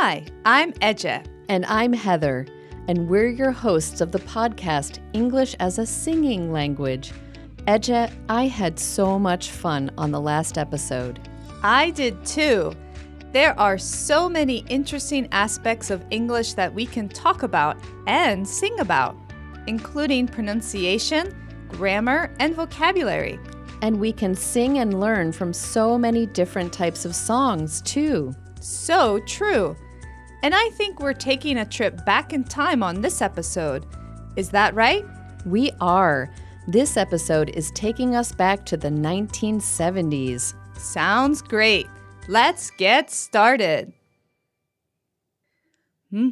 Hi, I'm Ece. And I'm Heather, and we're your hosts of the podcast English as a Singing Language. Ece, I had so much fun on the last episode. I did too. There are so many interesting aspects of English that we can talk about and sing about, including pronunciation, grammar, and vocabulary. And we can sing and learn from so many different types of songs, too. So true. And I think we're taking a trip back in time on this episode. Is that right? We are. This episode is taking us back to the 1970s. Sounds great. Let's get started. Hey,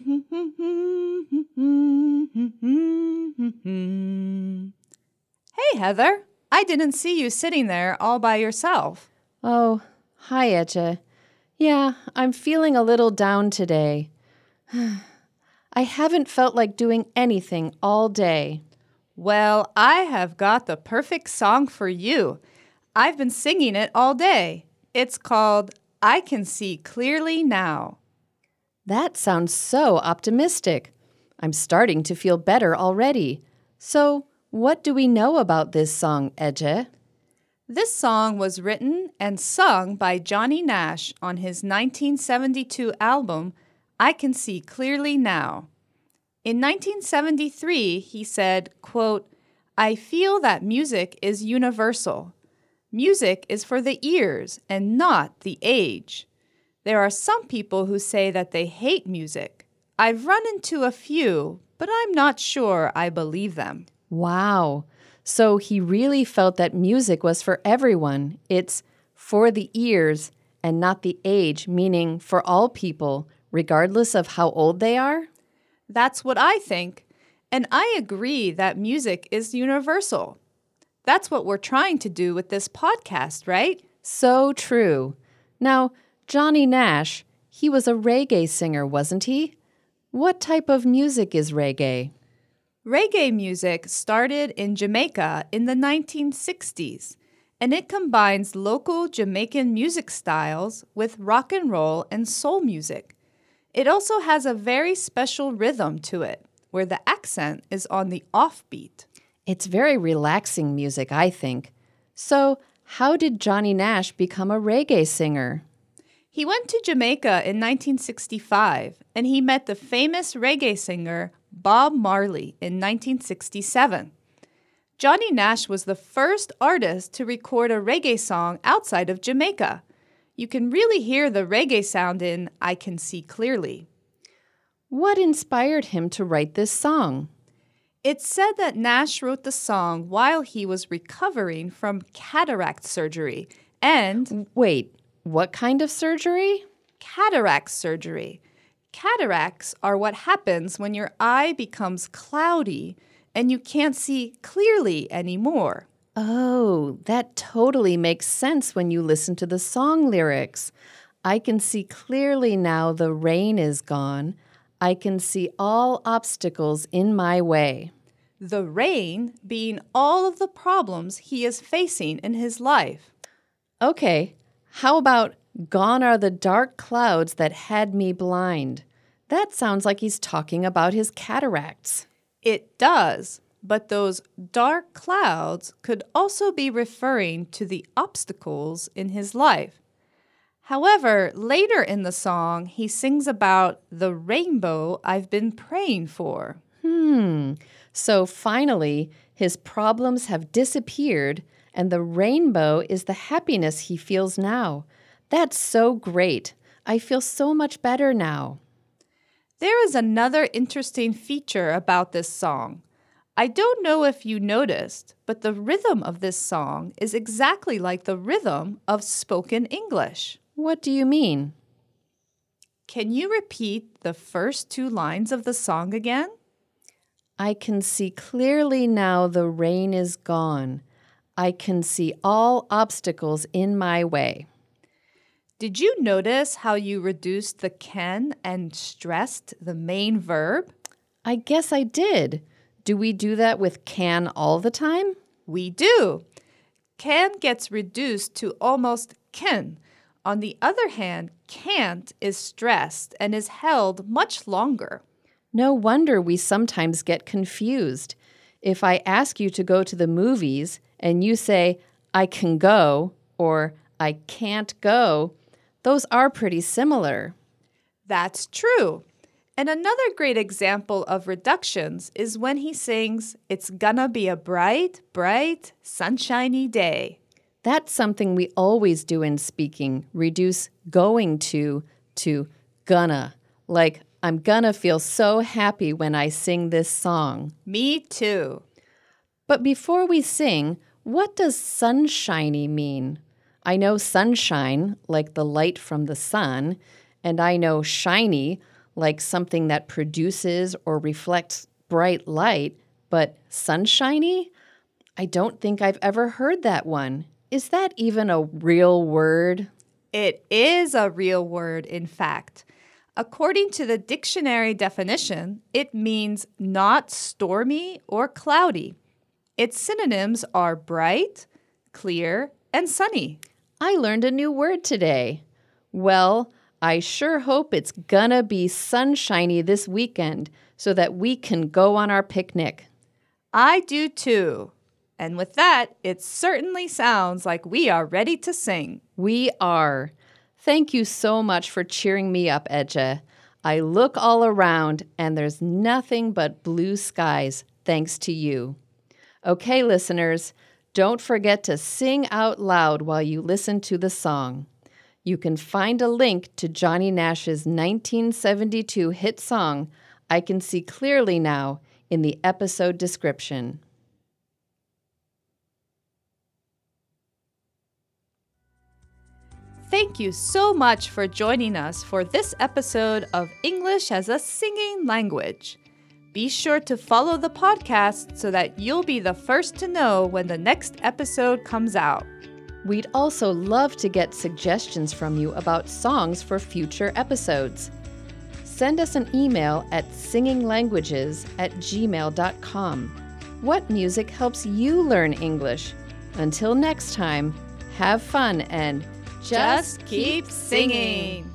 Heather. I didn't see you sitting there all by yourself. Oh, hi, Ece. Yeah, I'm feeling a little down today. I haven't felt like doing anything all day. Well, I have got the perfect song for you. I've been singing it all day. It's called I Can See Clearly Now. That sounds so optimistic. I'm starting to feel better already. So, what do we know about this song, Ece? This song was written and sung by Johnny Nash on his 1972 album, I Can See Clearly Now. In 1973, he said, quote, I feel that music is universal. Music is for the ears and not the age. There are some people who say that they hate music. I've run into a few, but I'm not sure I believe them. Wow. So he really felt that music was for everyone. It's for the ears and not the age, meaning for all people, regardless of how old they are? That's what I think. And I agree that music is universal. That's what we're trying to do with this podcast, right? So true. Now, Johnny Nash, he was a reggae singer, wasn't he? What type of music is reggae? Reggae music started in Jamaica in the 1960s, and it combines local Jamaican music styles with rock and roll and soul music. It also has a very special rhythm to it, where the accent is on the offbeat. It's very relaxing music, I think. So, how did Johnny Nash become a reggae singer? He went to Jamaica in 1965 and he met the famous reggae singer Bob Marley in 1967. Johnny Nash was the first artist to record a reggae song outside of Jamaica. You can really hear the reggae sound in I Can See Clearly. What inspired him to write this song? It's said that Nash wrote the song while he was recovering from cataract surgery and. Wait, what kind of surgery? Cataract surgery. Cataracts are what happens when your eye becomes cloudy and you can't see clearly anymore. Oh, that totally makes sense when you listen to the song lyrics. I can see clearly now the rain is gone. I can see all obstacles in my way. The rain being all of the problems he is facing in his life. Okay, how about Gone are the dark clouds that had me blind? That sounds like he's talking about his cataracts. It does, but those dark clouds could also be referring to the obstacles in his life. However, later in the song, he sings about the rainbow I've been praying for. Hmm. So finally, his problems have disappeared, and the rainbow is the happiness he feels now. That's so great. I feel so much better now. There is another interesting feature about this song. I don't know if you noticed, but the rhythm of this song is exactly like the rhythm of spoken English. What do you mean? Can you repeat the first two lines of the song again? I can see clearly now the rain is gone. I can see all obstacles in my way. Did you notice how you reduced the can and stressed the main verb? I guess I did. Do we do that with can all the time? We do. Can gets reduced to almost can, On the other hand, can't is stressed and is held much longer. No wonder we sometimes get confused. If I ask you to go to the movies and you say, I can go or I can't go, those are pretty similar. That's true. And another great example of reductions is when he sings, It's gonna be a bright, bright, sunshiny day. That's something we always do in speaking reduce going to to gonna. Like, I'm gonna feel so happy when I sing this song. Me too. But before we sing, what does sunshiny mean? I know sunshine, like the light from the sun, and I know shiny, like something that produces or reflects bright light, but sunshiny? I don't think I've ever heard that one. Is that even a real word? It is a real word, in fact. According to the dictionary definition, it means not stormy or cloudy. Its synonyms are bright, clear, and sunny. I learned a new word today. Well, I sure hope it's gonna be sunshiny this weekend so that we can go on our picnic. I do too. And with that, it certainly sounds like we are ready to sing. We are. Thank you so much for cheering me up, Ece. I look all around and there's nothing but blue skies thanks to you. Okay, listeners, don't forget to sing out loud while you listen to the song. You can find a link to Johnny Nash's 1972 hit song, I Can See Clearly Now, in the episode description. Thank you so much for joining us for this episode of English as a Singing Language. Be sure to follow the podcast so that you'll be the first to know when the next episode comes out. We'd also love to get suggestions from you about songs for future episodes. Send us an email at singinglanguages at gmail.com. What music helps you learn English? Until next time, have fun and Just keep singing.